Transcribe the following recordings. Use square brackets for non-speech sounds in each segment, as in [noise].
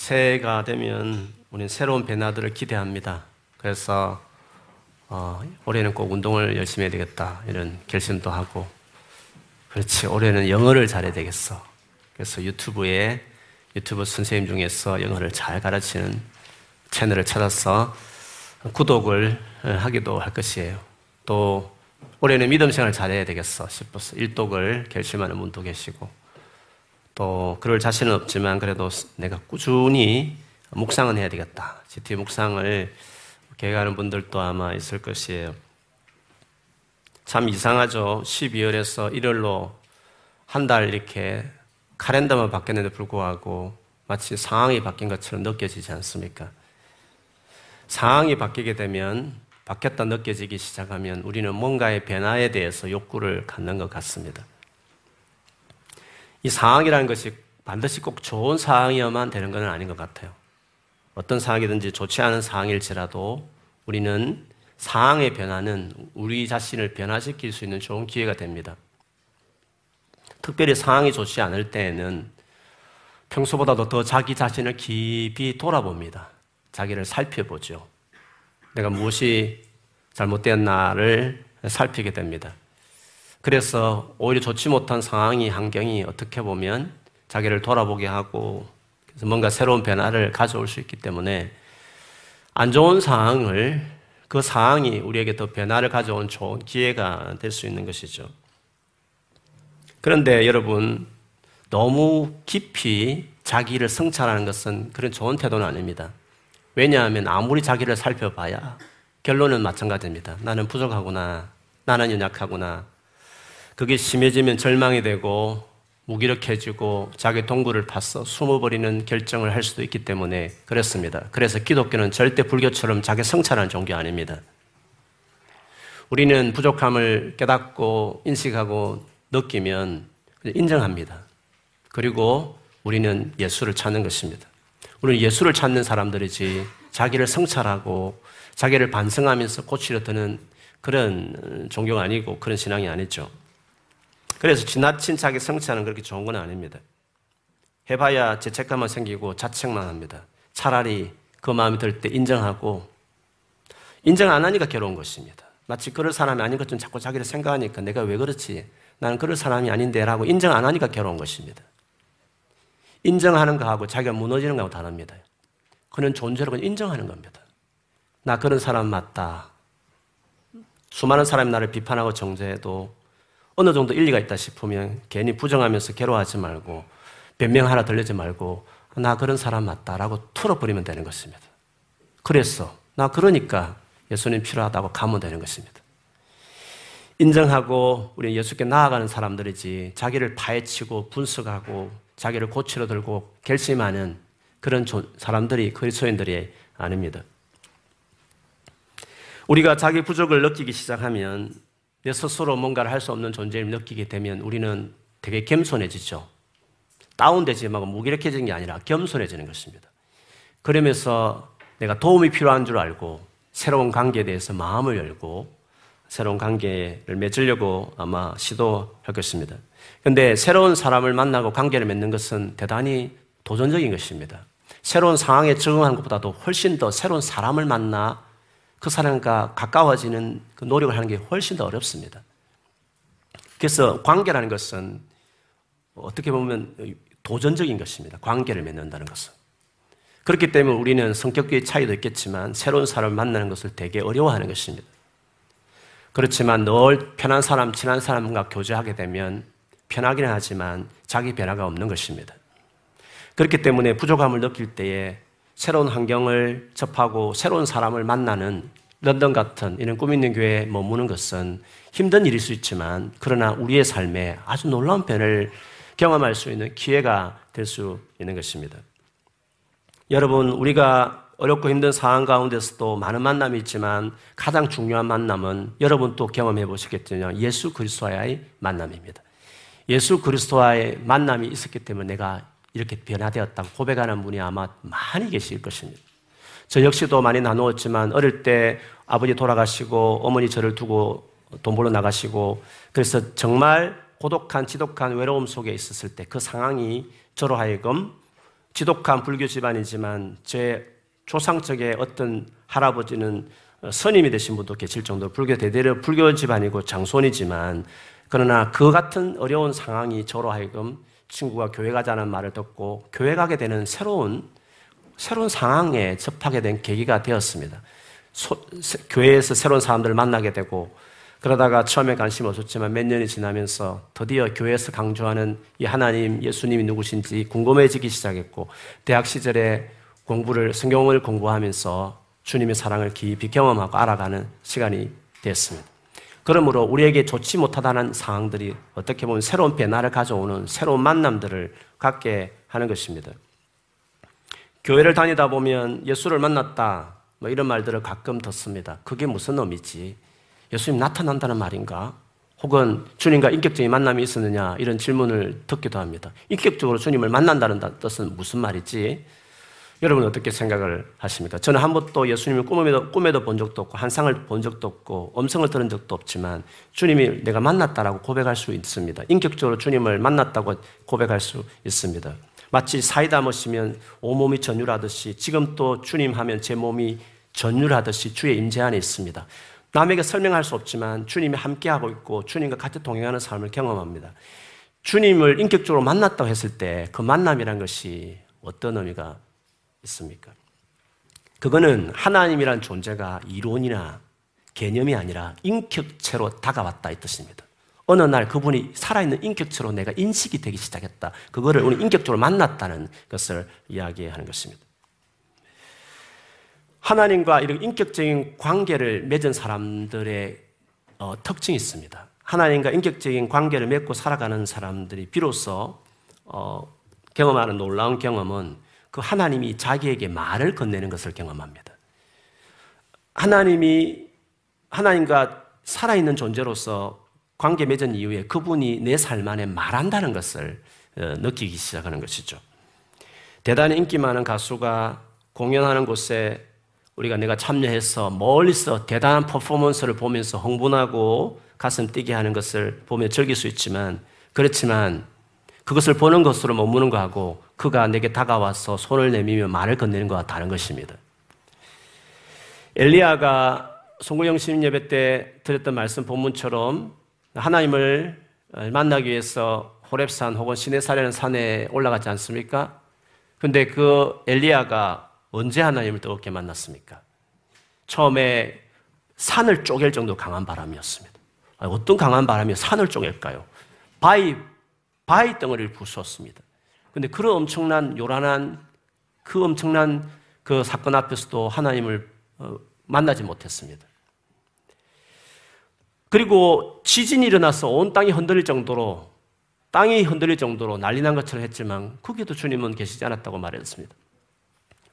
새해가 되면 우리는 새로운 변화들을 기대합니다. 그래서 어, 올해는 꼭 운동을 열심히 해야 되겠다 이런 결심도 하고 그렇지 올해는 영어를 잘해야 되겠어. 그래서 유튜브에 유튜브 선생님 중에서 영어를 잘 가르치는 채널을 찾아서 구독을 하기도 할 것이에요. 또 올해는 믿음 생활을 잘해야 되겠어 싶어서 일독을 결심하는 분도 계시고 또 그럴 자신은 없지만 그래도 내가 꾸준히 묵상은 해야 되겠다. GT 묵상을 계획하는 분들도 아마 있을 것이에요. 참 이상하죠. 12월에서 1월로 한 달 이렇게 카렌더만 바뀌었는데 불구하고 마치 상황이 바뀐 것처럼 느껴지지 않습니까? 상황이 바뀌게 되면 바뀌었다 느껴지기 시작하면 우리는 뭔가의 변화에 대해서 욕구를 갖는 것 같습니다. 이 상황이라는 것이 반드시 꼭 좋은 상황이어만 되는 것은 아닌 것 같아요. 어떤 상황이든지 좋지 않은 상황일지라도 우리는 상황의 변화는 우리 자신을 변화시킬 수 있는 좋은 기회가 됩니다. 특별히 상황이 좋지 않을 때에는 평소보다도 더 자기 자신을 깊이 돌아봅니다. 자기를 살펴보죠. 내가 무엇이 잘못되었나를 살피게 됩니다. 그래서 오히려 좋지 못한 상황이 환경이 어떻게 보면 자기를 돌아보게 하고 그래서 뭔가 새로운 변화를 가져올 수 있기 때문에 안 좋은 상황을 그 상황이 우리에게 더 변화를 가져온 좋은 기회가 될 수 있는 것이죠. 그런데 여러분 너무 깊이 자기를 성찰하는 것은 그런 좋은 태도는 아닙니다. 왜냐하면 아무리 자기를 살펴봐야 결론은 마찬가지입니다. 나는 부족하구나. 나는 연약하구나. 그게 심해지면 절망이 되고 무기력해지고 자기 동굴을 파서 숨어버리는 결정을 할 수도 있기 때문에 그렇습니다. 그래서 기독교는 절대 불교처럼 자기 성찰하는 종교 아닙니다. 우리는 부족함을 깨닫고 인식하고 느끼면 인정합니다. 그리고 우리는 예수를 찾는 것입니다. 우리는 예수를 찾는 사람들이지 자기를 성찰하고 자기를 반성하면서 고치려 드는 그런 종교가 아니고 그런 신앙이 아니죠. 그래서 지나친 자기 성찰은 그렇게 좋은 건 아닙니다. 해봐야 죄책감만 생기고 자책만 합니다. 차라리 그 마음이 들 때 인정하고 인정 안 하니까 괴로운 것입니다. 마치 그럴 사람이 아닌 것처럼 자꾸 자기를 생각하니까 내가 왜 그렇지? 나는 그럴 사람이 아닌데라고 인정 안 하니까 괴로운 것입니다. 인정하는 거하고 자기가 무너지는 거하고 다릅니다. 그는 존재로 인정하는 겁니다. 나 그런 사람 맞다. 수많은 사람이 나를 비판하고 정죄해도 어느 정도 일리가 있다 싶으면 괜히 부정하면서 괴로워하지 말고 변명 하나 들리지 말고 나 그런 사람 맞다라고 풀어버리면 되는 것입니다. 그래서 나 그러니까 예수님 필요하다고 가면 되는 것입니다. 인정하고 우리 예수께 나아가는 사람들이지 자기를 파헤치고 분석하고 자기를 고치려 들고 결심하는 그런 사람들이 그리스도인들이 아닙니다. 우리가 자기 부족을 느끼기 시작하면 내 스스로 뭔가를 할 수 없는 존재를 느끼게 되면 우리는 되게 겸손해지죠. 다운되지 말고 무기력해지는 게 아니라 겸손해지는 것입니다. 그러면서 내가 도움이 필요한 줄 알고 새로운 관계에 대해서 마음을 열고 새로운 관계를 맺으려고 아마 시도할 것입니다. 그런데 새로운 사람을 만나고 관계를 맺는 것은 대단히 도전적인 것입니다. 새로운 상황에 적응하는 것보다도 훨씬 더 새로운 사람을 만나 그 사람과 가까워지는 그 노력을 하는 게 훨씬 더 어렵습니다. 그래서 관계라는 것은 어떻게 보면 도전적인 것입니다. 관계를 맺는다는 것은. 그렇기 때문에 우리는 성격의 차이도 있겠지만 새로운 사람을 만나는 것을 되게 어려워하는 것입니다. 그렇지만 늘 편한 사람, 친한 사람과 교제하게 되면 편하기는 하지만 자기 변화가 없는 것입니다. 그렇기 때문에 부족함을 느낄 때에 새로운 환경을 접하고 새로운 사람을 만나는 런던 같은 이런 꿈 있는 교회에 머무는 것은 힘든 일일 수 있지만 그러나 우리의 삶에 아주 놀라운 변을 경험할 수 있는 기회가 될 수 있는 것입니다. 여러분, 우리가 어렵고 힘든 상황 가운데서도 많은 만남이 있지만 가장 중요한 만남은 여러분 또 경험해 보시겠지만 예수 그리스도와의 만남입니다. 예수 그리스도와의 만남이 있었기 때문에 내가 이렇게 변화되었다고 고백하는 분이 아마 많이 계실 것입니다. 저 역시도 많이 나누었지만 어릴 때 아버지 돌아가시고 어머니 저를 두고 돈 벌러 나가시고 그래서 정말 고독한 지독한 외로움 속에 있었을 때 그 상황이 저로 하여금 지독한 불교 집안이지만 제 조상적의 어떤 할아버지는 선임이 되신 분도 계실 정도로 불교 대대로 불교 집안이고 장손이지만 그러나 그 같은 어려운 상황이 저로 하여금 친구가 교회 가자는 말을 듣고 교회 가게 되는 새로운 새로운 상황에 접하게 된 계기가 되었습니다. 소, 교회에서 새로운 사람들을 만나게 되고 그러다가 처음에 관심 없었지만 몇 년이 지나면서 드디어 교회에서 강조하는 이 하나님, 예수님이 누구신지 궁금해지기 시작했고 대학 시절에 공부를 성경을 공부하면서 주님의 사랑을 깊이 경험하고 알아가는 시간이 됐습니다. 그러므로 우리에게 좋지 못하다는 상황들이 어떻게 보면 새로운 변화를 가져오는 새로운 만남들을 갖게 하는 것입니다. 교회를 다니다 보면 예수를 만났다. 뭐 이런 말들을 가끔 듣습니다. 그게 무슨 의미지? 예수님 나타난다는 말인가? 혹은 주님과 인격적인 만남이 있었느냐? 이런 질문을 듣기도 합니다. 인격적으로 주님을 만난다는 뜻은 무슨 말이지? 여러분 어떻게 생각을 하십니까? 저는 한 번도 예수님을 꿈에도, 꿈에도 본 적도 없고, 한상을 본 적도 없고, 음성을 들은 적도 없지만, 주님이 내가 만났다라고 고백할 수 있습니다. 인격적으로 주님을 만났다고 고백할 수 있습니다. 마치 사이다 마시면 온몸이 전율하듯이, 지금 또 주님 하면 제 몸이 전율하듯이 주의 임재 안에 있습니다. 남에게 설명할 수 없지만 주님이 함께하고 있고 주님과 같이 동행하는 삶을 경험합니다. 주님을 인격적으로 만났다고 했을 때 그 만남이란 것이 어떤 의미가 있습니까? 그거는 하나님이란 존재가 이론이나 개념이 아니라 인격체로 다가왔다 이 뜻입니다. 어느 날 그분이 살아있는 인격체로 내가 인식이 되기 시작했다. 그거를 우리 인격적으로 만났다는 것을 이야기하는 것입니다. 하나님과 이런 인격적인 관계를 맺은 사람들의 어, 특징이 있습니다. 하나님과 인격적인 관계를 맺고 살아가는 사람들이 비로소 어, 경험하는 놀라운 경험은 그 하나님이 자기에게 말을 건네는 것을 경험합니다. 하나님이 하나님과 살아있는 존재로서 관계 맺은 이후에 그분이 내 삶 안에 말한다는 것을 어, 느끼기 시작하는 것이죠. 대단히 인기 많은 가수가 공연하는 곳에 우리가 내가 참여해서 멀리서 대단한 퍼포먼스를 보면서 흥분하고 가슴 뛰게 하는 것을 보며 즐길 수 있지만 그렇지만 그것을 보는 것으로 머무는 거하고 그가 내게 다가와서 손을 내밀며 말을 건네는 것과 다른 것입니다. 엘리야가 송구영 시민 예배 때 드렸던 말씀 본문처럼 하나님을 만나기 위해서 호렙산 혹은 시내산이라는 산에 올라가지 않습니까? 근데 그 엘리야가 언제 하나님을 뜨겁게 만났습니까? 처음에 산을 쪼갤 정도 강한 바람이었습니다. 어떤 강한 바람이 산을 쪼갤까요? 바위, 바위 덩어리를 부수었습니다. 근데 그런 엄청난 요란한 그 엄청난 그 사건 앞에서도 하나님을 어, 만나지 못했습니다. 그리고 지진이 일어나서 온 땅이 흔들릴 정도로 땅이 흔들릴 정도로 난리 난 것처럼 했지만 거기도 주님은 계시지 않았다고 말했습니다.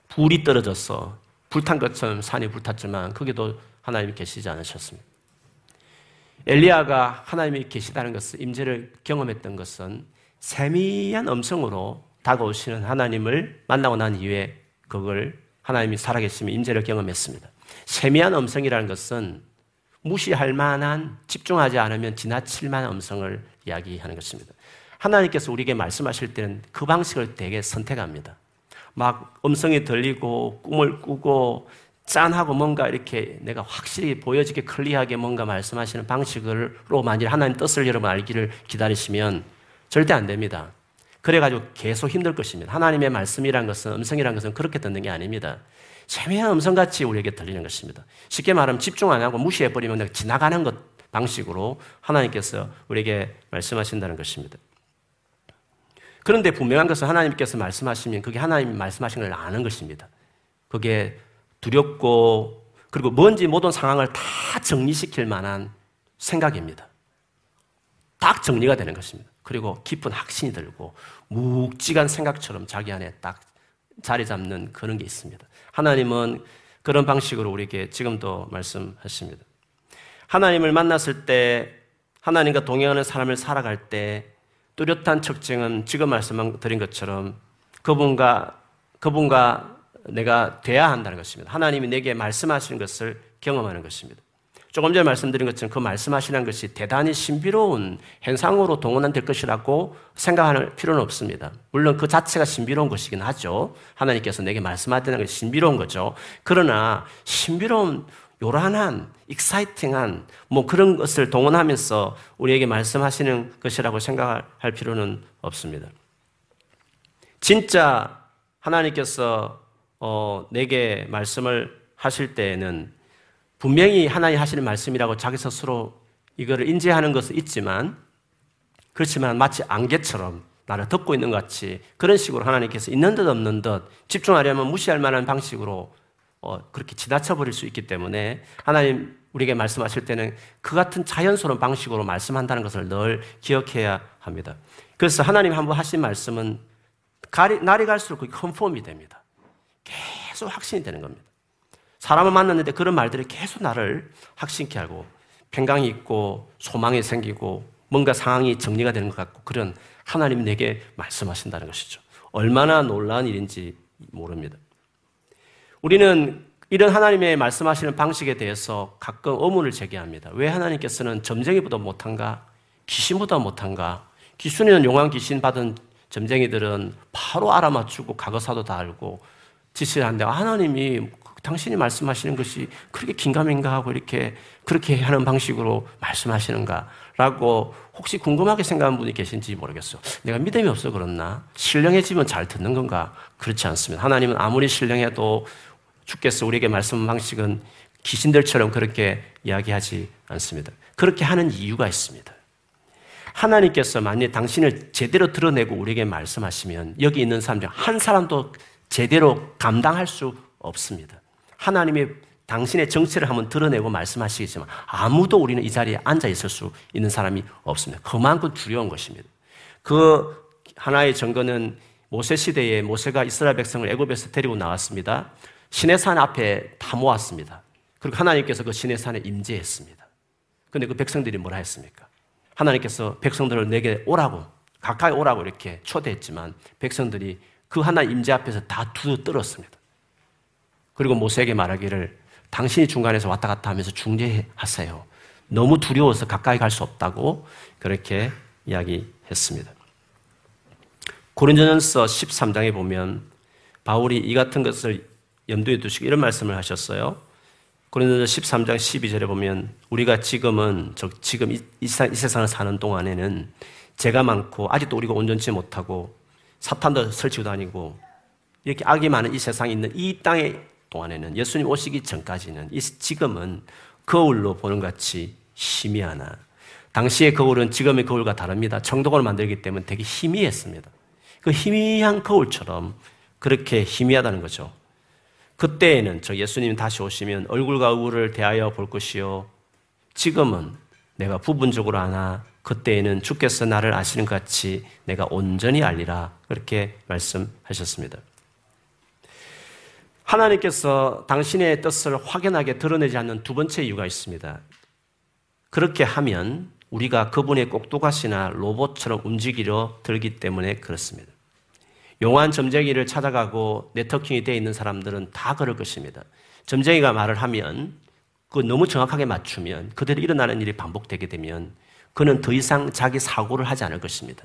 불이 떨어졌어. 불탄 것처럼 산이 불탔지만 거기도 하나님이 계시지 않으셨습니다. 엘리야가 하나님이 계시다는 것을 임재를 경험했던 것은 세미한 음성으로 다가오시는 하나님을 만나고 난 이후에 그걸 하나님이 살아계시며 임재를 경험했습니다. 세미한 음성이라는 것은 무시할 만한 집중하지 않으면 지나칠 만한 음성을 이야기하는 것입니다. 하나님께서 우리에게 말씀하실 때는 그 방식을 되게 선택합니다. 막 음성이 들리고 꿈을 꾸고 짠하고 뭔가 이렇게 내가 확실히 보여지게 클리하게 뭔가 말씀하시는 방식으로 만일 하나님 뜻을 여러분 알기를 기다리시면 절대 안 됩니다. 그래가지고 계속 힘들 것입니다. 하나님의 말씀이란 것은, 음성이란 것은 그렇게 듣는 게 아닙니다. 세미한 음성같이 우리에게 들리는 것입니다. 쉽게 말하면 집중 안 하고 무시해버리면 내가 지나가는 것 방식으로 하나님께서 우리에게 말씀하신다는 것입니다. 그런데 분명한 것은 하나님께서 말씀하시면 그게 하나님이 말씀하신 걸 아는 것입니다. 그게 두렵고 그리고 뭔지 모든 상황을 다 정리시킬 만한 생각입니다. 딱 정리가 되는 것입니다. 그리고 깊은 확신이 들고 묵직한 생각처럼 자기 안에 딱 자리 잡는 그런 게 있습니다. 하나님은 그런 방식으로 우리에게 지금도 말씀하십니다. 하나님을 만났을 때 하나님과 동행하는 사람을 살아갈 때 뚜렷한 특징은 지금 말씀 드린 것처럼 그분과 그분과 내가 돼야 한다는 것입니다. 하나님이 내게 말씀하시는 것을 경험하는 것입니다. 조금 전에 말씀드린 것처럼 그 말씀하시는 것이 대단히 신비로운 현상으로 동원될 것이라고 생각할 필요는 없습니다. 물론 그 자체가 신비로운 것이긴 하죠. 하나님께서 내게 말씀하시는 것이 신비로운 거죠. 그러나 신비로운 요란한, 익사이팅한 뭐 그런 것을 동원하면서 우리에게 말씀하시는 것이라고 생각할 필요는 없습니다. 진짜 하나님께서 어, 내게 말씀을 하실 때에는 분명히 하나님 하시는 말씀이라고 자기 스스로 이거를 인지하는 것은 있지만 그렇지만 마치 안개처럼 나를 덮고 있는 것 같이 그런 식으로 하나님께서 있는 듯 없는 듯 집중하려면 무시할 만한 방식으로 어, 그렇게 지나쳐 버릴 수 있기 때문에 하나님 우리에게 말씀하실 때는 그 같은 자연스러운 방식으로 말씀한다는 것을 늘 기억해야 합니다. 그래서 하나님 한번 하신 말씀은 날이 갈수록 그게 컨폼이 됩니다. 계속 확신이 되는 겁니다. 사람을 만났는데 그런 말들이 계속 나를 확신케 하고 평강이 있고 소망이 생기고 뭔가 상황이 정리가 되는 것 같고 그런 하나님 내게 말씀하신다는 것이죠. 얼마나 놀라운 일인지 모릅니다. 우리는 이런 하나님의 말씀하시는 방식에 대해서 가끔 의문을 제기합니다. 왜 하나님께서는 점쟁이보다 못한가? 귀신보다 못한가? 귀순이는 용왕 귀신 받은 점쟁이들은 바로 알아맞추고 과거사도 다 알고 지시를 하는데 하나님이 당신이 말씀하시는 것이 그렇게 긴가민가 하고 이렇게 그렇게 하는 방식으로 말씀하시는가라고 혹시 궁금하게 생각하는 분이 계신지 모르겠어요. 내가 믿음이 없어 그렇나? 신령해지면 잘 듣는 건가? 그렇지 않습니다. 하나님은 아무리 신령해도 주께서 우리에게 말씀 방식은 귀신들처럼 그렇게 이야기하지 않습니다. 그렇게 하는 이유가 있습니다. 하나님께서 만약 당신을 제대로 드러내고 우리에게 말씀하시면 여기 있는 사람 중 한 사람도 제대로 감당할 수 없습니다. 하나님이 당신의 정체를 한번 드러내고 말씀하시겠지만 아무도 우리는 이 자리에 앉아 있을 수 있는 사람이 없습니다. 그만큼 두려운 것입니다. 그 하나의 증거는 모세 시대에 모세가 이스라엘 백성을 애굽에서 데리고 나왔습니다. 시내산 앞에 다 모았습니다. 그리고 하나님께서 그 시내산에 임재했습니다. 근데 그 백성들이 뭐라 했습니까? 하나님께서 백성들을 내게 오라고 가까이 오라고 이렇게 초대했지만 백성들이 그 하나 임재 앞에서 다 두어 떨었습니다. 그리고 모세에게 말하기를 당신이 중간에서 왔다 갔다 하면서 중재하세요. 너무 두려워서 가까이 갈 수 없다고 그렇게 이야기했습니다. 고린도전서 13장에 보면 바울이 이 같은 것을 염두에 두시고 이런 말씀을 하셨어요. 고린도전서 13장 12절에 보면 우리가 지금은 저 지금 이, 이, 이 세상을 사는 동안에는 죄가 많고 아직도 우리가 온전치 못하고 사탄도 설치고 다니고 이렇게 악이 많은 이 세상에 있는 이 땅에 동안에는 예수님 오시기 전까지는 이 지금은 거울로 보는 같이 희미하나 당시의 거울은 지금의 거울과 다릅니다. 청동을 만들기 때문에 되게 희미했습니다. 그 희미한 거울처럼 그렇게 희미하다는 거죠. 그때에는 저 예수님 다시 오시면 얼굴과 얼굴을 대하여 볼 것이요. 지금은 내가 부분적으로 하나 그때에는 주께서 나를 아시는 것 같이 내가 온전히 알리라. 그렇게 말씀하셨습니다. 하나님께서 당신의 뜻을 확연하게 드러내지 않는 두 번째 이유가 있습니다. 그렇게 하면 우리가 그분의 꼭두가시나 로봇처럼 움직이려 들기 때문에 그렇습니다. 용한 점쟁이를 찾아가고 네트워킹이 되어 있는 사람들은 다 그럴 것입니다. 점쟁이가 말을 하면 그 너무 정확하게 맞추면 그대로 일어나는 일이 반복되게 되면 그는 더 이상 자기 사고를 하지 않을 것입니다.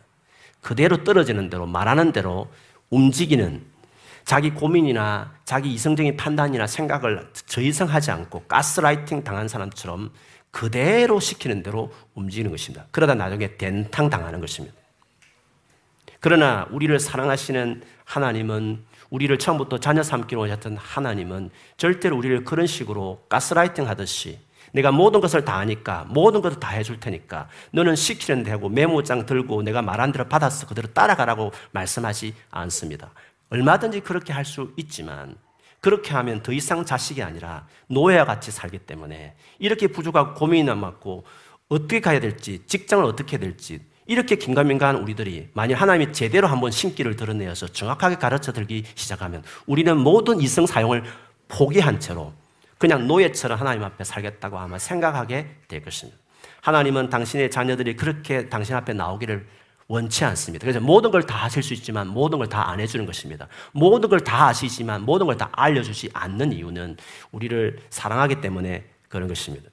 그대로 떨어지는 대로 말하는 대로 움직이는 자기 고민이나 자기 이성적인 판단이나 생각을 저이성하지 않고 가스라이팅 당한 사람처럼 그대로 시키는 대로 움직이는 것입니다. 그러다 나중에 된탕 당하는 것입니다. 그러나 우리를 사랑하시는 하나님은 우리를 처음부터 자녀 삼기로 하셨던 하나님은 절대로 우리를 그런 식으로 가스라이팅 하듯이 내가 모든 것을 다 아니까 모든 것을 다 해줄 테니까 너는 시키는 대로 메모장 들고 내가 말한 대로 받았어 그대로 따라가라고 말씀하지 않습니다. 얼마든지 그렇게 할 수 있지만 그렇게 하면 더 이상 자식이 아니라 노예와 같이 살기 때문에 이렇게 부족하고 고민이 남았고 어떻게 가야 될지 직장을 어떻게 해야 될지 이렇게 긴가민가한 우리들이 만약 하나님이 제대로 한번 신기를 드러내어서 정확하게 가르쳐 들기 시작하면 우리는 모든 이성 사용을 포기한 채로 그냥 노예처럼 하나님 앞에 살겠다고 아마 생각하게 될 것입니다. 하나님은 당신의 자녀들이 그렇게 당신 앞에 나오기를 원치 않습니다. 그래서 모든 걸 다 하실 수 있지만 모든 걸 다 안 해주는 것입니다. 모든 걸 다 아시지만 모든 걸 다 알려주지 않는 이유는 우리를 사랑하기 때문에 그런 것입니다.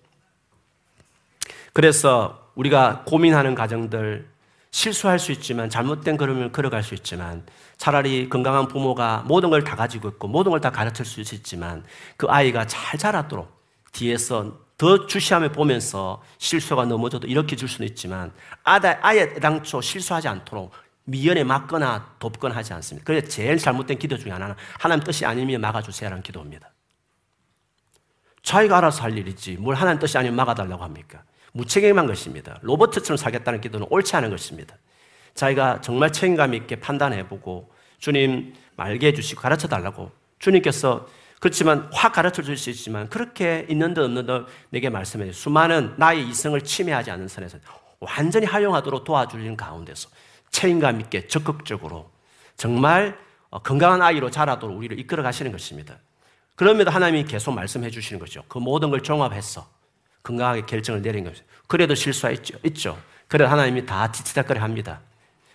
그래서 우리가 고민하는 가정들 실수할 수 있지만 잘못된 걸음을 걸어갈 수 있지만 차라리 건강한 부모가 모든 걸 다 가지고 있고 모든 걸 다 가르칠 수 있지만 그 아이가 잘 자라도록 뒤에서 더 주시함을 보면서 실수가 넘어져도 이렇게 줄 수는 있지만 아예 당초 실수하지 않도록 미연에 막거나 돕거나 하지 않습니다. 그래서 제일 잘못된 기도 중에 하나는 하나님 뜻이 아니면 막아주세요라는 기도입니다. 자기가 알아서 할 일이지 뭘 하나님 뜻이 아니면 막아달라고 합니까? 무책임한 것입니다. 로버트처럼 살겠다는 기도는 옳지 않은 것입니다. 자기가 정말 책임감 있게 판단해보고 주님 말게 해주시고 가르쳐 달라고 주님께서 그렇지만 확 가르쳐 줄 수 있지만 그렇게 있는 듯 없는 듯 내게 말씀해 수많은 나의 이성을 침해하지 않는 선에서 완전히 활용하도록 도와주는 가운데서 책임감 있게 적극적으로 정말 어, 건강한 아이로 자라도록 우리를 이끌어 가시는 것입니다. 그럼에도 하나님이 계속 말씀해 주시는 거죠. 그 모든 걸 종합해서 건강하게 결정을 내린 것이죠. 그래도 실수가 있죠. 있죠. 그래 하나님이 다 지치다거리 합니다.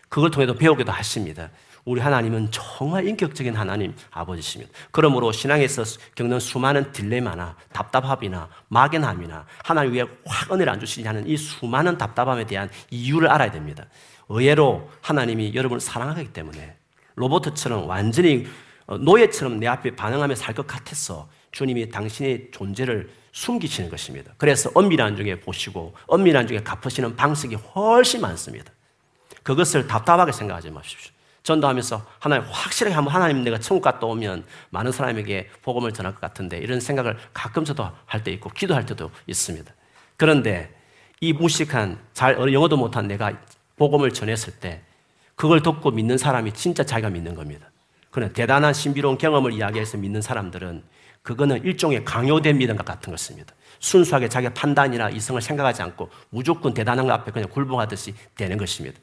그걸 통해서 배우기도 하십니다. 우리 하나님은 정말 인격적인 하나님 아버지십니다. 그러므로 신앙에서 겪는 수많은 딜레마나 답답함이나 막연함이나 하나님 위에 확 은혜를 안 주시냐는 이 수많은 답답함에 대한 이유를 알아야 됩니다. 의외로 하나님이 여러분을 사랑하기 때문에 로버트처럼 완전히 어, 노예처럼 내 앞에 반응하며 살 것 같아서 주님이 당신의 존재를 숨기시는 것입니다. 그래서 엄밀한 중에 보시고 엄밀한 중에 갚으시는 방식이 훨씬 많습니다. 그것을 답답하게 생각하지 마십시오. 전도하면서 하나님 확실하게 한번 하나님 내가 천국 갔다 오면 많은 사람에게 복음을 전할 것 같은데 이런 생각을 가끔 저도 할 때 있고 기도할 때도 있습니다. 그런데 이 무식한 잘 영어도 못한 내가 복음을 전했을 때 그걸 듣고 믿는 사람이 진짜 자기가 믿는 겁니다. 그런 대단한 신비로운 경험을 이야기해서 믿는 사람들은 그거는 일종의 강요된 믿음 같은 것입니다. 순수하게 자기 판단이나 이성을 생각하지 않고 무조건 대단한 것 앞에 그냥 굴복하듯이 되는 것입니다.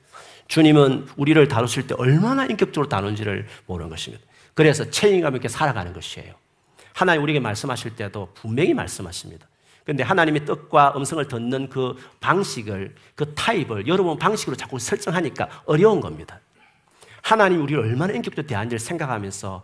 주님은 우리를 다루실 때 얼마나 인격적으로 다룬지를 모르는 것입니다. 그래서 책임감 있게 살아가는 것이에요. 하나님 우리에게 말씀하실 때도 분명히 말씀하십니다. 근데 하나님의 뜻과 음성을 듣는 그 방식을, 그 타입을 여러분 방식으로 자꾸 설정하니까 어려운 겁니다. 하나님 우리를 얼마나 인격적으로 대하는지를 생각하면서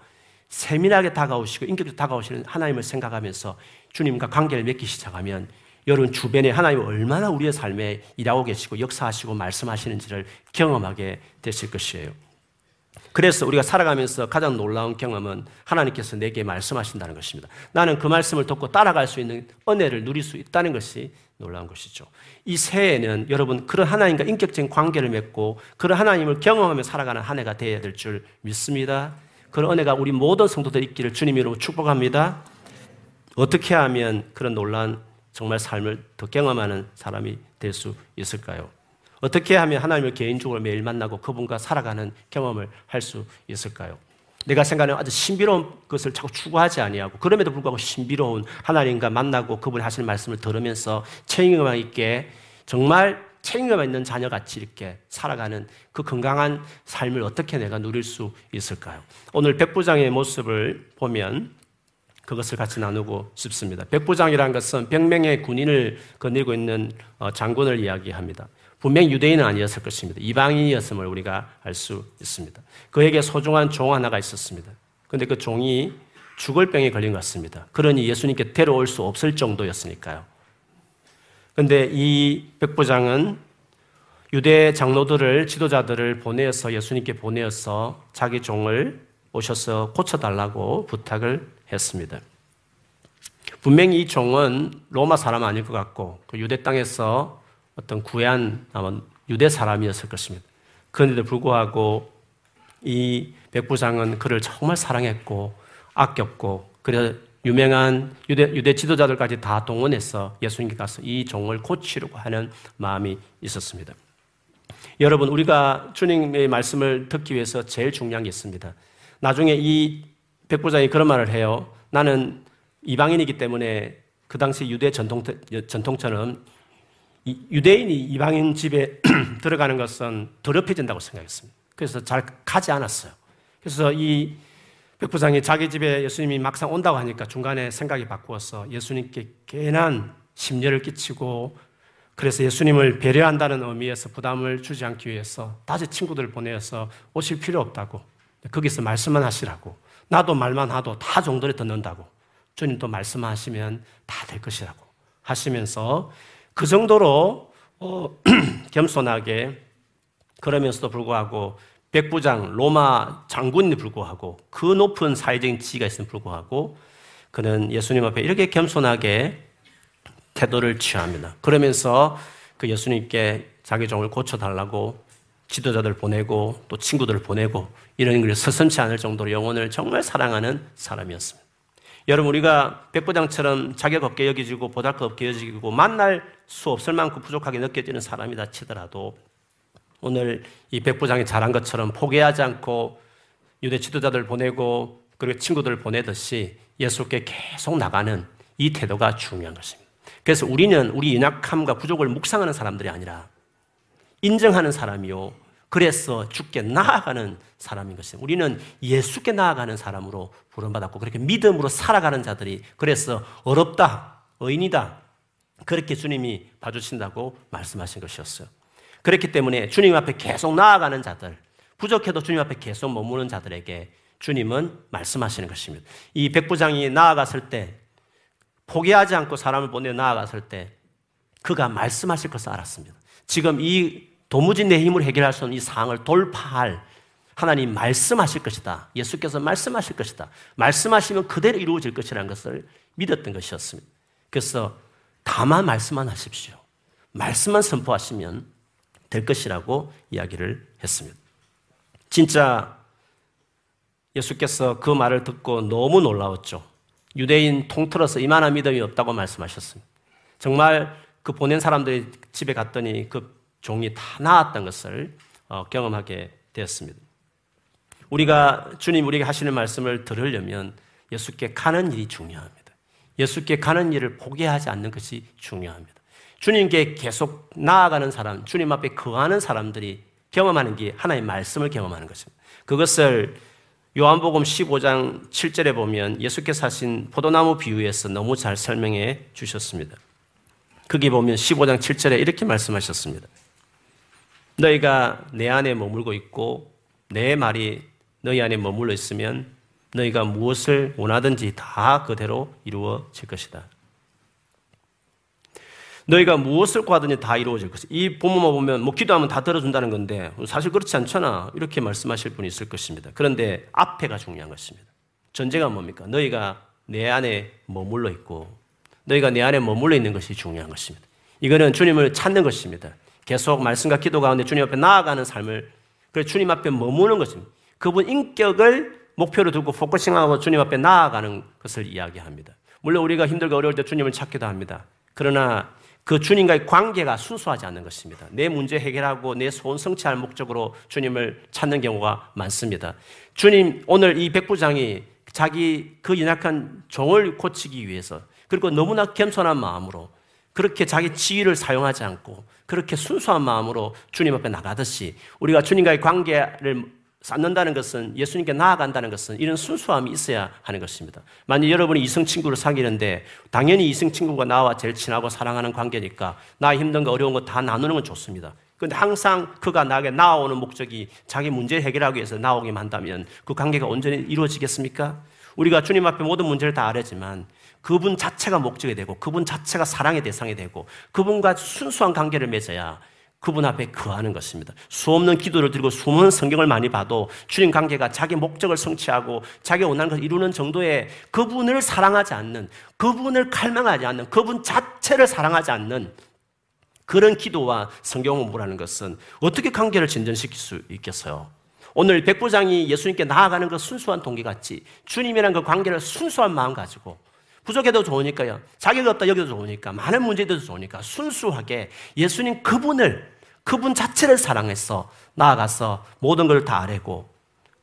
세밀하게 다가오시고 인격적으로 다가오시는 하나님을 생각하면서 주님과 관계를 맺기 시작하면 여러분 주변에 하나님 얼마나 우리의 삶에 일하고 계시고 역사하시고 말씀하시는지를 경험하게 되실 것이에요. 그래서 우리가 살아가면서 가장 놀라운 경험은 하나님께서 내게 말씀하신다는 것입니다. 나는 그 말씀을 듣고 따라갈 수 있는 은혜를 누릴 수 있다는 것이 놀라운 것이죠. 이 새해에는 여러분 그런 하나님과 인격적인 관계를 맺고 그런 하나님을 경험하며 살아가는 한 해가 되어야 될 줄 믿습니다. 그런 은혜가 우리 모든 성도들 있기를 주님 이름으로 축복합니다. 어떻게 하면 그런 놀란 정말 삶을 더 경험하는 사람이 될 수 있을까요? 어떻게 하면 하나님을 개인적으로 매일 만나고 그분과 살아가는 경험을 할 수 있을까요? 내가 생각하는 아주 신비로운 것을 자꾸 추구하지 아니하고 그럼에도 불구하고 신비로운 하나님과 만나고 그분이 하시는 말씀을 들으면서 책임감 있게 정말 책임감 있는 자녀 같이 이렇게 살아가는 그 건강한 삶을 어떻게 내가 누릴 수 있을까요? 오늘 백부장의 모습을 보면 그것을 같이 나누고 싶습니다. 백부장이라는 것은 백명의 군인을 거닐고 있는 어, 장군을 이야기합니다. 분명 유대인은 아니었을 것입니다. 이방인이었음을 우리가 알 수 있습니다. 그에게 소중한 종 하나가 있었습니다. 그런데 그 종이 죽을 병에 걸린 것 같습니다. 그러니 예수님께 데려올 수 없을 정도였으니까요. 그런데 이 백부장은 유대 장로들을 지도자들을 보내어서 예수님께 보내어서 자기 종을 오셔서 고쳐달라고 부탁을 했습니다. 분명히 이 종은 로마 사람 아닐 것 같고 그 유대 땅에서 어떤 구한 유대 사람이었을 것입니다. 그런데도 불구하고 이 백부장은 그를 정말 사랑했고 아꼈고 그래 유명한 유대, 유대 지도자들까지 다 동원해서 예수님께 가서 이 종을 고치려고 하는 마음이 있었습니다. 여러분, 우리가 주님의 말씀을 듣기 위해서 제일 중요한 게 있습니다. 나중에 이 백부장이 그런 말을 해요. 나는 이방인이기 때문에 그 당시 유대 전통, 전통처럼 유대인이 이방인 집에 [clears throat] 들어가는 것은 더럽혀진다고 생각했습니다. 그래서 잘 가지 않았어요. 그래서 이 백부장이 자기 집에 예수님이 막상 온다고 하니까 중간에 생각이 바꾸어서 예수님께 괜한 심려를 끼치고 그래서 예수님을 배려한다는 의미에서 부담을 주지 않기 위해서 다시 친구들을 보내서 오실 필요 없다고. 거기서 말씀만 하시라고. 나도 말만 하도 다 정도를 듣는다고. 주님도 말씀하시면 다 될 것이라고 하시면서 그 정도로 어, [clears throat] 겸손하게 그러면서도 불구하고 백부장 로마 장군이 불구하고 그 높은 사회적인 지위가 있음에 불구하고 그는 예수님 앞에 이렇게 겸손하게 태도를 취합니다. 그러면서 그 예수님께 자기 종을 고쳐달라고 지도자들 보내고 또 친구들을 보내고 이런 걸 서슴치 않을 정도로 영혼을 정말 사랑하는 사람이었습니다. 여러분 우리가 백부장처럼 자격 없게 여기지고 보잘것 없게 여기고 만날 수 없을 만큼 부족하게 느껴지는 사람이다 치더라도 오늘 이 백부장이 잘한 것처럼 포기하지 않고 유대 지도자들 보내고 그리고 친구들을 보내듯이 예수께 계속 나가는 이 태도가 중요한 것입니다. 그래서 우리는 우리 연약함과 부족을 묵상하는 사람들이 아니라 인정하는 사람이요. 그래서 죽게 나아가는 사람인 것입니다. 우리는 예수께 나아가는 사람으로 부름받았고 그렇게 믿음으로 살아가는 자들이 그래서 어렵다, 의인이다. 그렇게 주님이 봐주신다고 말씀하신 것이었어요. 그렇기 때문에 주님 앞에 계속 나아가는 자들, 부족해도 주님 앞에 계속 머무는 자들에게 주님은 말씀하시는 것입니다. 이 백부장이 나아갔을 때, 포기하지 않고 사람을 보내 나아갔을 때, 그가 말씀하실 것을 알았습니다. 지금 이 도무지 내 힘으로 해결할 수 없는 이 상황을 돌파할 하나님 말씀하실 것이다. 예수께서 말씀하실 것이다. 말씀하시면 그대로 이루어질 것이라는 것을 믿었던 것이었습니다. 그래서 다만 말씀만 하십시오. 말씀만 선포하시면 될 것이라고 이야기를 했습니다. 진짜 예수께서 그 말을 듣고 너무 놀라웠죠. 유대인 통틀어서 이만한 믿음이 없다고 말씀하셨습니다. 정말 그 보낸 사람들이 집에 갔더니 그 종이 다 나았던 것을 어, 경험하게 되었습니다. 우리가 주님 우리에게 하시는 말씀을 들으려면 예수께 가는 일이 중요합니다. 예수께 가는 일을 포기하지 않는 것이 중요합니다. 주님께 계속 나아가는 사람, 주님 앞에 거하는 사람들이 경험하는 게 하나의 말씀을 경험하는 것입니다. 그것을 요한복음 15장 7절에 보면 예수께서 하신 포도나무 비유에서 너무 잘 설명해 주셨습니다. 거기 보면 15장 7절에 이렇게 말씀하셨습니다. 너희가 내 안에 머물고 있고 내 말이 너희 안에 머물러 있으면 너희가 무엇을 원하든지 다 그대로 이루어질 것이다. 너희가 무엇을 구하든지 다 이루어질 것이다. 이 본문만 보면 뭐 기도하면 다 들어준다는 건데 사실 그렇지 않잖아. 이렇게 말씀하실 분이 있을 것입니다. 그런데 앞에가 중요한 것입니다. 전제가 뭡니까? 너희가 내 안에 머물러 있고 너희가 내 안에 머물러 있는 것이 중요한 것입니다. 이거는 주님을 찾는 것입니다. 계속 말씀과 기도 가운데 주님 앞에 나아가는 삶을 그래서 주님 앞에 머무는 것입니다. 그분 인격을 목표로 두고 focusing하고 주님 앞에 나아가는 것을 이야기합니다. 물론 우리가 힘들고 어려울 때 주님을 찾기도 합니다. 그러나 그 주님과의 관계가 순수하지 않는 것입니다. 내 문제 해결하고 내 소원 성취할 목적으로 주님을 찾는 경우가 많습니다. 주님, 오늘 이 백부장이 자기 그 연약한 종을 고치기 위해서 그리고 너무나 겸손한 마음으로 그렇게 자기 지위를 사용하지 않고 그렇게 순수한 마음으로 주님 앞에 나가듯이 우리가 주님과의 관계를 쌓는다는 것은 예수님께 나아간다는 것은 이런 순수함이 있어야 하는 것입니다. 만약 여러분이 이성 친구를 사귀는데 당연히 이성 친구가 나와 제일 친하고 사랑하는 관계니까 나 힘든 거 어려운 거 다 나누는 건 좋습니다. 그런데 항상 그가 나에게 나오는 목적이 자기 문제 해결하기 위해서 나오기만 한다면 그 관계가 온전히 이루어지겠습니까? 우리가 주님 앞에 모든 문제를 다 알았지만 그분 자체가 목적이 되고 그분 자체가 사랑의 대상이 되고 그분과 순수한 관계를 맺어야 그분 앞에 거하는 것입니다. 수없는 기도를 드리고 수많은 성경을 많이 봐도 주님 관계가 자기 목적을 성취하고 자기 원하는 것을 이루는 정도의 그분을 사랑하지 않는 그분을 칼명하지 않는 그분 자체를 사랑하지 않는 그런 기도와 성경 공부라는 것은 어떻게 관계를 진전시킬 수 있겠어요? 오늘 백부장이 예수님께 나아가는 그 순수한 동기 같이 주님이란 그 관계를 순수한 마음 가지고 부족해도 좋으니까요. 자격이 없다 여기도 좋으니까 많은 문제도 좋으니까 순수하게 예수님 그분을 그분 자체를 사랑해서 나아가서 모든 걸 다 아뢰고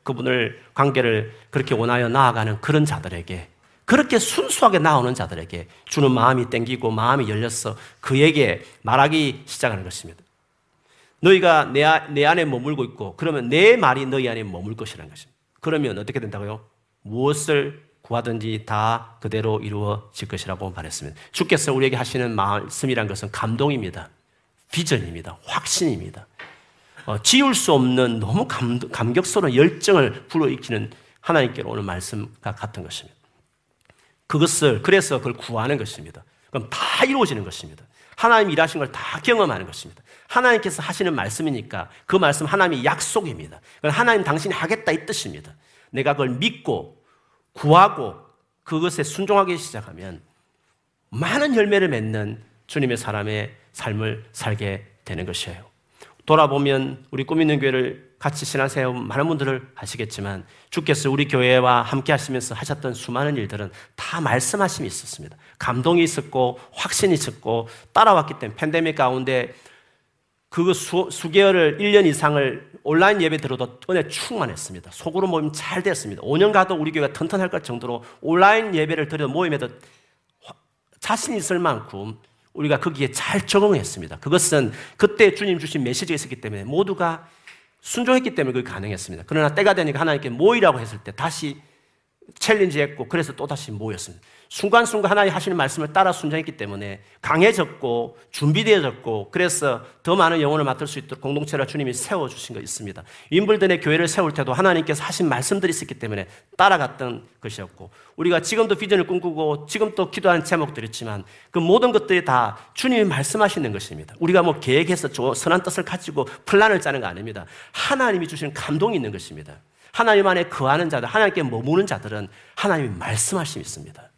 그분을 관계를 그렇게 원하여 나아가는 그런 자들에게 그렇게 순수하게 나오는 자들에게 주는 마음이 땡기고 마음이 열려서 그에게 말하기 시작하는 것입니다. 너희가 내, 내 안에 머물고 있고 그러면 내 말이 너희 안에 머물 것이라는 것입니다. 그러면 어떻게 된다고요? 무엇을 구하든지 다 그대로 이루어질 것이라고 말했습니다. 주께서 우리에게 하시는 말씀이란 것은 감동입니다. 비전입니다. 확신입니다. 어, 지울 수 없는 너무 감, 감격스러운 열정을 불어일으키는 하나님께로 오는 말씀과 같은 것입니다. 그것을 그래서 그걸 구하는 것입니다. 그럼 다 이루어지는 것입니다. 하나님 일하신 걸 다 경험하는 것입니다. 하나님께서 하시는 말씀이니까 그 말씀 하나님의 약속입니다. 하나님 당신이 하겠다 이 뜻입니다. 내가 그걸 믿고 구하고 그것에 순종하기 시작하면 많은 열매를 맺는 주님의 사람의 삶을 살게 되는 것이에요. 돌아보면 우리 꿈 있는 교회를 같이 신앙생활 많은 분들을 아시겠지만 주께서 우리 교회와 함께 하시면서 하셨던 수많은 일들은 다 말씀하심이 있었습니다. 감동이 있었고 확신이 있었고 따라왔기 때문에 팬데믹 가운데 그 수, 수개월을 1년 이상을 온라인 예배 들어도 은혜 충만했습니다. 소그룹 모임 잘 됐습니다. 5년 가도 우리 교회가 튼튼할 것 정도로 온라인 예배를 드려 모임에도 자신 있을 만큼 우리가 거기에 잘 적응했습니다. 그것은 그때 주님 주신 메시지가 있었기 때문에 모두가 순종했기 때문에 그게 가능했습니다. 그러나 때가 되니까 하나님께 모이라고 했을 때 다시 challenge 했고 그래서 또다시 모였습니다. 순간순간 하나님 하시는 말씀을 따라 순종했기 때문에 강해졌고 준비되어졌고 그래서 더 많은 영혼을 맡을 수 있도록 공동체를 주님이 세워주신 것입니다. 윈블든의 교회를 세울 때도 하나님께서 하신 말씀들이 있었기 때문에 따라갔던 것이었고 우리가 지금도 비전을 꿈꾸고 지금 또 기도하는 제목들이 있지만 그 모든 것들이 다 주님이 말씀하시는 것입니다. 우리가 뭐 계획해서 선한 뜻을 가지고 플랜을 짜는 거 아닙니다. 하나님이 주시는 감동이 있는 것입니다. 하나님 안에 거하는 자들, 하나님께 머무는 자들은 하나님이 말씀하심이 있습니다.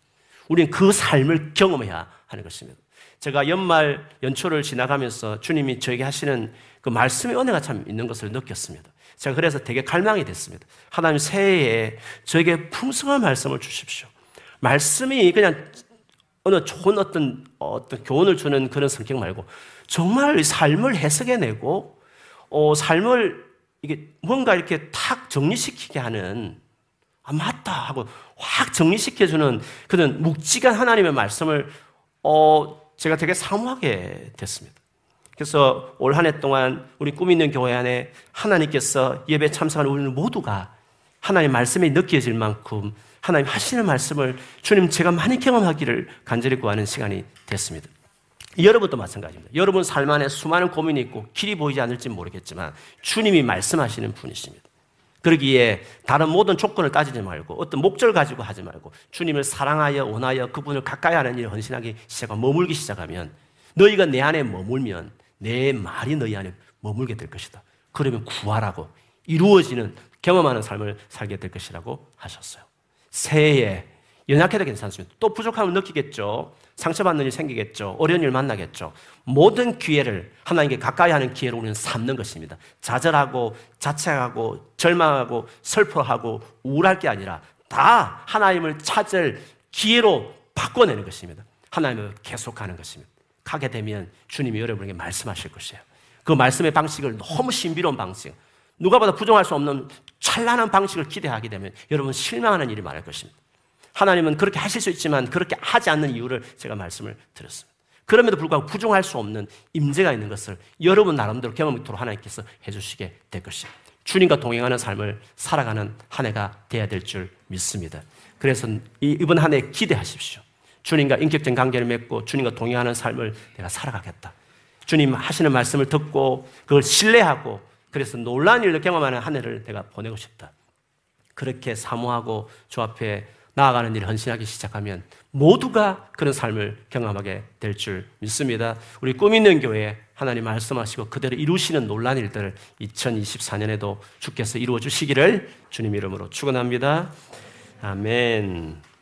우리는 그 삶을 경험해야 하는 것입니다. 제가 연말 연초를 지나가면서 주님이 저에게 하시는 그 말씀의 은혜가 참 있는 것을 느꼈습니다. 제가 그래서 되게 갈망이 됐습니다. 하나님 새해에 저에게 풍성한 말씀을 주십시오. 말씀이 그냥 어느 좋은 어떤 어떤 교훈을 주는 그런 성격 말고 정말 삶을 해석해내고 어, 삶을 이게 뭔가 이렇게 탁 정리시키게 하는 아, 맞다 하고 확 정리시켜주는 그런 묵직한 하나님의 말씀을 어, 제가 되게 사모하게 됐습니다. 그래서 올 한 해 동안 우리 꿈 있는 교회 안에 하나님께서 예배 참석하는 우리 모두가 하나님 말씀이 느껴질 만큼 하나님 하시는 말씀을 주님 제가 많이 경험하기를 간절히 구하는 시간이 됐습니다. 여러분도 마찬가지입니다. 여러분 삶 안에 수많은 고민이 있고 길이 보이지 않을지 모르겠지만 주님이 말씀하시는 분이십니다. 그러기에 다른 모든 조건을 따지지 말고 어떤 목적을 가지고 하지 말고 주님을 사랑하여 원하여 그분을 가까이 하는 일을 헌신하기 시작하고 머물기 시작하면 너희가 내 안에 머물면 내 말이 너희 안에 머물게 될 것이다. 그러면 구하라고 이루어지는 경험하는 삶을 살게 될 것이라고 하셨어요. 새해에 연약해도 괜찮습니다. 또 부족함을 느끼겠죠. 상처받는 일이 생기겠죠. 어려운 일 만나겠죠. 모든 기회를 하나님께 가까이 하는 기회로 우리는 삼는 것입니다. 좌절하고 자책하고 절망하고 슬퍼하고 우울할 게 아니라 다 하나님을 찾을 기회로 바꿔내는 것입니다. 하나님을 계속하는 것입니다. 가게 되면 주님이 여러분에게 말씀하실 것이에요. 그 말씀의 방식을 너무 신비로운 방식, 누가 봐도 부정할 수 없는 찬란한 방식을 기대하게 되면 여러분 실망하는 일이 많을 것입니다. 하나님은 그렇게 하실 수 있지만 그렇게 하지 않는 이유를 제가 말씀을 드렸습니다. 그럼에도 불구하고 부정할 수 없는 임재가 있는 것을 여러분 나름대로 경험토록 하나님께서 해주시게 될 것입니다. 주님과 동행하는 삶을 살아가는 한 해가 되어야 될 줄 믿습니다. 그래서 이번 한 해 기대하십시오. 주님과 인격적 관계를 맺고 주님과 동행하는 삶을 내가 살아가겠다. 주님 하시는 말씀을 듣고 그걸 신뢰하고 그래서 놀라운 일을 경험하는 한 해를 내가 보내고 싶다. 그렇게 사모하고 주 앞에 나아가는 일을 헌신하기 시작하면 모두가 그런 삶을 경험하게 될 줄 믿습니다. 우리 꿈 있는 교회 하나님 말씀하시고 그대로 이루시는 놀란 일들을 2024년에도 주께서 이루어 주시기를 주님 이름으로 축원합니다. 아멘.